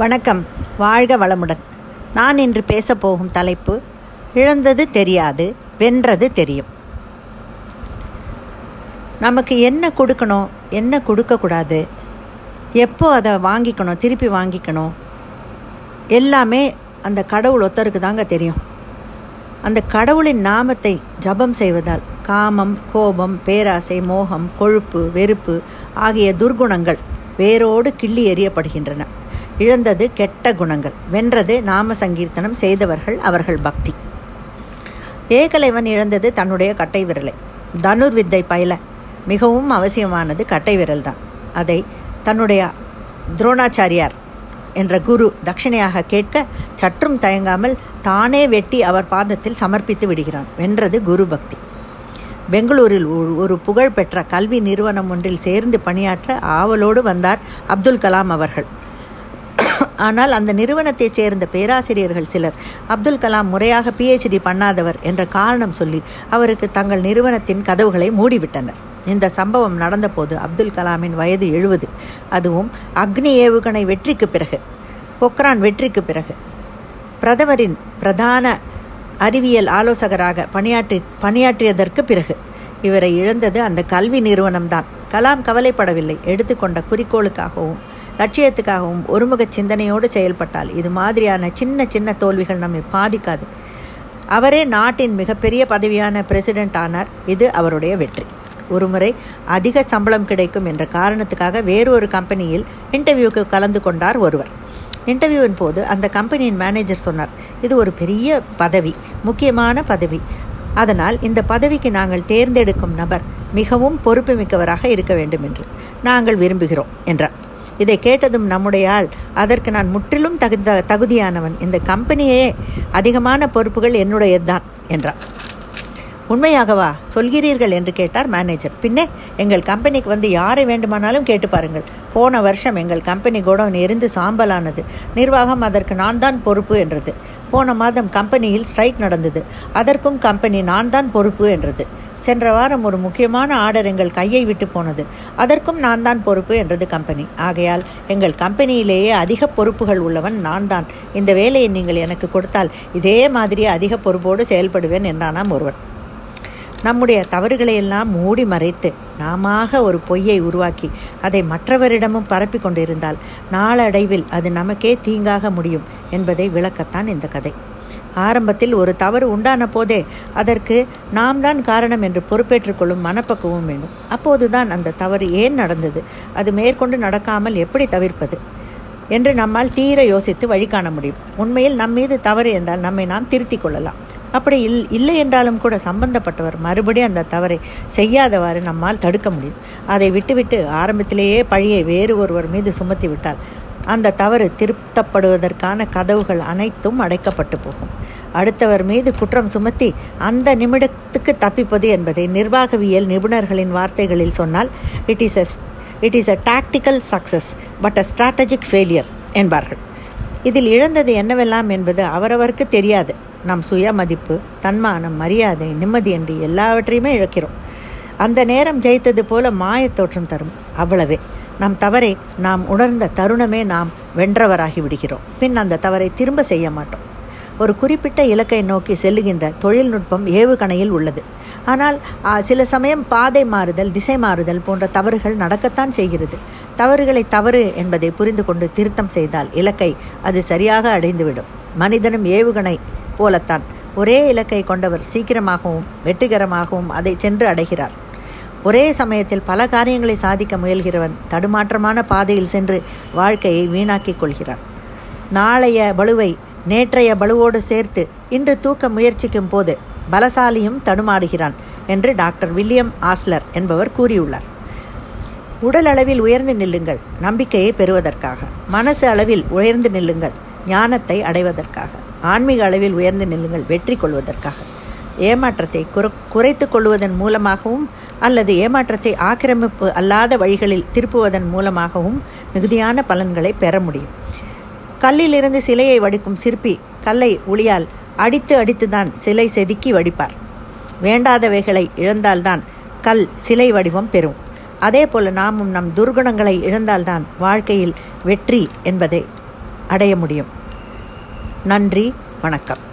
வணக்கம். வாழ்க வளமுடன். நான் இன்று பேசப்போகும் தலைப்பு இழந்தது தெரியாது வென்றது தெரியும். நமக்கு என்ன கொடுக்கணும் என்ன கொடுக்கக்கூடாது எப்போ அதை வாங்கிக்கணும் திருப்பி வாங்கிக்கணும் எல்லாமே அந்த கடவுள் ஒருத்தருக்கு தாங்க தெரியும். அந்த கடவுளின் நாமத்தை ஜபம் செய்வதால் காமம் கோபம் பேராசை மோகம் கொழுப்பு வெறுப்பு ஆகிய துர்குணங்கள் வேரோடு கிள்ளி எறியப்படுகின்றன. இழந்தது கெட்ட குணங்கள். வென்றது நாம சங்கீர்த்தனம் செய்தவர்கள் அவர்கள் பக்தி. ஏகலைவன் இழந்தது தன்னுடைய கட்டை விரலை. தனுர்வித்தை பயில மிகவும் அவசியமானது கட்டை விரல்தான் அதை தன்னுடைய துரோணாச்சாரியார் என்ற குரு தட்சிணையாக கேட்க சற்றும் தயங்காமல் தானே வெட்டி அவர் பாதத்தில் சமர்ப்பித்து விடுகிறான். வென்றது குரு பக்தி. பெங்களூரில் ஒரு புகழ்பெற்ற கல்வி நிறுவனம் ஒன்றில் சேர்ந்து பணியாற்ற ஆவலோடு வந்தார் அப்துல் கலாம் அவர்கள். ஆனால் அந்த நிறுவனத்தைச் சேர்ந்த பேராசிரியர்கள் சிலர் அப்துல் கலாம் முறையாக பிஹெச்டி பண்ணாதவர் என்ற காரணம் சொல்லி அவருக்கு தங்கள் நிறுவனத்தின் கதவுகளை மூடிவிட்டனர். இந்த சம்பவம் நடந்தபோது அப்துல் கலாமின் வயது எழுபது. அதுவும் அக்னி ஏவுகணை வெற்றிக்கு பிறகு பொக்ரான் வெற்றிக்கு பிறகு. பிரதமரின் பிரதான அறிவியல் ஆலோசகராக பணியாற்றி பணியாற்றியதற்கு பிறகு இவரை இழந்தது அந்த கல்வி நிறுவனம்தான். கலாம் கவலைப்படவில்லை. எடுத்துக்கொண்ட குறிக்கோளுக்காகவும் லட்சியத்துக்காகவும் ஒருமுக சிந்தனையோடு செயல்பட்டால் இது மாதிரியான சின்ன சின்ன தோல்விகள் நம்மை பாதிக்காது. அவரே நாட்டின் மிகப்பெரிய பதவியான பிரசிடென்ட் ஆனார். இது அவருடைய வெற்றி. ஒருமுறை அதிக சம்பளம் கிடைக்கும் என்ற காரணத்துக்காக வேறொரு கம்பெனியில் இன்டர்வியூக்கு கலந்து கொண்டார் ஒருவர். இன்டர்வியூவின் போது அந்த கம்பெனியின் மேனேஜர் சொன்னார் இது ஒரு பெரிய பதவி முக்கியமான பதவி. அதனால் இந்த பதவிக்கு நாங்கள் தேர்ந்தெடுக்கும் நபர் மிகவும் பொறுப்புமிக்கவராக இருக்க வேண்டும் என்று நாங்கள் விரும்புகிறோம் என்றார். இதை கேட்டதும் நம்முடைய ஆள் அதற்கு நான் முற்றிலும் தகுந்த தகுதியானவன். இந்த கம்பெனியே அதிகமான பொறுப்புகள் என்னுடையதுதான் என்றார். உண்மையாகவா? சொல்கிறீர்கள் என்று கேட்டார் மேனேஜர். பின்னே எங்கள் கம்பெனிக்கு வந்து யாரை வேண்டுமானாலும் கேட்டு பாருங்கள். போன வருஷம் எங்கள் கம்பெனி கோடவுன் எரிந்து சாம்பலானது. நிர்வாகம் அதற்கு நான் தான் பொறுப்பு என்றது. போன மாதம் கம்பெனியில் ஸ்ட்ரைக் நடந்தது. அதற்கும் கம்பெனி நான் தான் பொறுப்பு என்றது. சென்ற வாரம் ஒரு முக்கியமான ஆர்டர் எங்கள் கையை விட்டு போனது. அதற்கும் நான் தான் பொறுப்பு என்றது கம்பெனி. ஆகையால் எங்கள் கம்பெனியிலேயே அதிக பொறுப்புகள் உள்ளவன் நான் தான். இந்த வேலையை நீங்கள் எனக்கு கொடுத்தால் இதே மாதிரி அதிக பொறுப்போடு செயல்படுவேன் என்றானாம் ஒருவன். நம்முடைய தவறுகளையெல்லாம் மூடி மறைத்து நாம ஒரு பொய்யை உருவாக்கி அதை மற்றவரிடமும் பரப்பி கொண்டிருந்தால் நாளடைவில் அது நமக்கே தீங்காக முடியும் என்பதை விளக்கத்தான் இந்த கதை. ஆரம்பத்தில் ஒரு தவறு உண்டான போதே அதற்கு நாம் தான் காரணம் என்று பொறுப்பேற்றுக்கொள்ளும் மனப்பக்குவம் வேண்டும். அப்போதுதான் அந்த தவறு ஏன் நடந்தது? அது மேற்கொண்டு நடக்காமல் எப்படி தவிர்ப்பது? என்று நம்மால் தீர யோசித்து வழி காண முடியும். உண்மையில் நம் மீது தவறு என்றால் நம்மை நாம் திருத்திக் கொள்ளலாம். அப்படி இல் இல்லை என்றாலும் கூட சம்பந்தப்பட்டவர் மறுபடியும் அந்த தவறை செய்யாதவாறு நம்மால் தடுக்க முடியும். அதை விட்டுவிட்டு ஆரம்பத்திலேயே பழியை வேறு ஒருவர் மீது சுமத்தி விட்டால் அந்த தவறு திருத்தப்படுவதற்கான கதவுகள் அனைத்தும் அடைக்கப்பட்டு போகும். அடுத்தவர் மீது குற்றம் சுமத்தி அந்த நிமிடத்துக்கு தப்பிப்பது என்பதை நிர்வாகவியல் நிபுணர்களின் வார்த்தைகளில் சொன்னால் it is a it is a tactical success but a strategic failure என்பார்கள். இதில் இழந்தது என்னவெல்லாம் என்பது அவரவருக்கு தெரியாது. நம் சுய மதிப்பு தன்மானம் மரியாதை நிம்மதி என்று எல்லாவற்றையுமே இழக்கிறோம். அந்த நேரம் ஜெயித்தது போல மாயத்தோற்றம் தரும். அவ்வளவே. நம் தவறை நாம் உணர்ந்த தருணமே நாம் வென்றவராகி விடுகிறோம். பின் அந்த தவறை திரும்ப செய்ய மாட்டோம். ஒரு குறிப்பிட்ட இலக்கை நோக்கி செல்லுகின்ற தொழில்நுட்பம் ஏவுகணையில் உள்ளது. ஆனால் சில சமயம் பாதை மாறுதல் திசை மாறுதல் போன்ற தவறுகள் நடக்கத்தான் செய்கிறது. தவறுகளை தவறு என்பதை புரிந்து கொண்டு திருத்தம் செய்தால் இலக்கை அது சரியாக அடைந்துவிடும். மனிதனும் ஏவுகணை போலத்தான். ஒரே இலக்கை கொண்டவர் சீக்கிரமாகவும் வெற்றிகரமாகவும் அதை சென்று அடைகிறார். ஒரே சமயத்தில் பல காரியங்களை சாதிக்க முயல்கிறவன் தடுமாற்றமான பாதையில் சென்று வாழ்க்கையை வீணாக்கிக் கொள்கிறான். நாளைய வலுவை நேற்றைய பலுவோடு சேர்த்து இன்று தூக்க முயற்சிக்கும் போது பலசாலியும் தடுமாறுகிறான் என்று டாக்டர் வில்லியம் ஆஸ்லர் என்பவர் கூறியுள்ளார். உடல் அளவில் உயர்ந்து நில்லுங்கள் நம்பிக்கையை பெறுவதற்காக. மனசு அளவில் உயர்ந்து நில்லுங்கள் ஞானத்தை அடைவதற்காக. ஆன்மீக அளவில் உயர்ந்து நில்லுங்கள் வெற்றி கொள்வதற்காக. ஏமாற்றத்தை குறை குறைத்து கொள்வதன் மூலமாகவும் அல்லது ஏமாற்றத்தை ஆக்கிரமிப்பு அல்லாத வழிகளில் திருப்புவதன் மூலமாகவும் மிகுதியான பலன்களை பெற முடியும். கல்லிலிருந்து சிலையை வடிக்கும் சிற்பி கல்லை ஒளியால் அடித்து அடித்துதான் சிலை செதுக்கி வடிப்பார். வேண்டாதவைகளை இழந்தால்தான் கல் சிலை வடிவம் பெறும். அதே போல நாமும் நம் துர்குணங்களை இழந்தால்தான் வாழ்க்கையில் வெற்றி என்பதை அடைய முடியும். நன்றி வணக்கம்.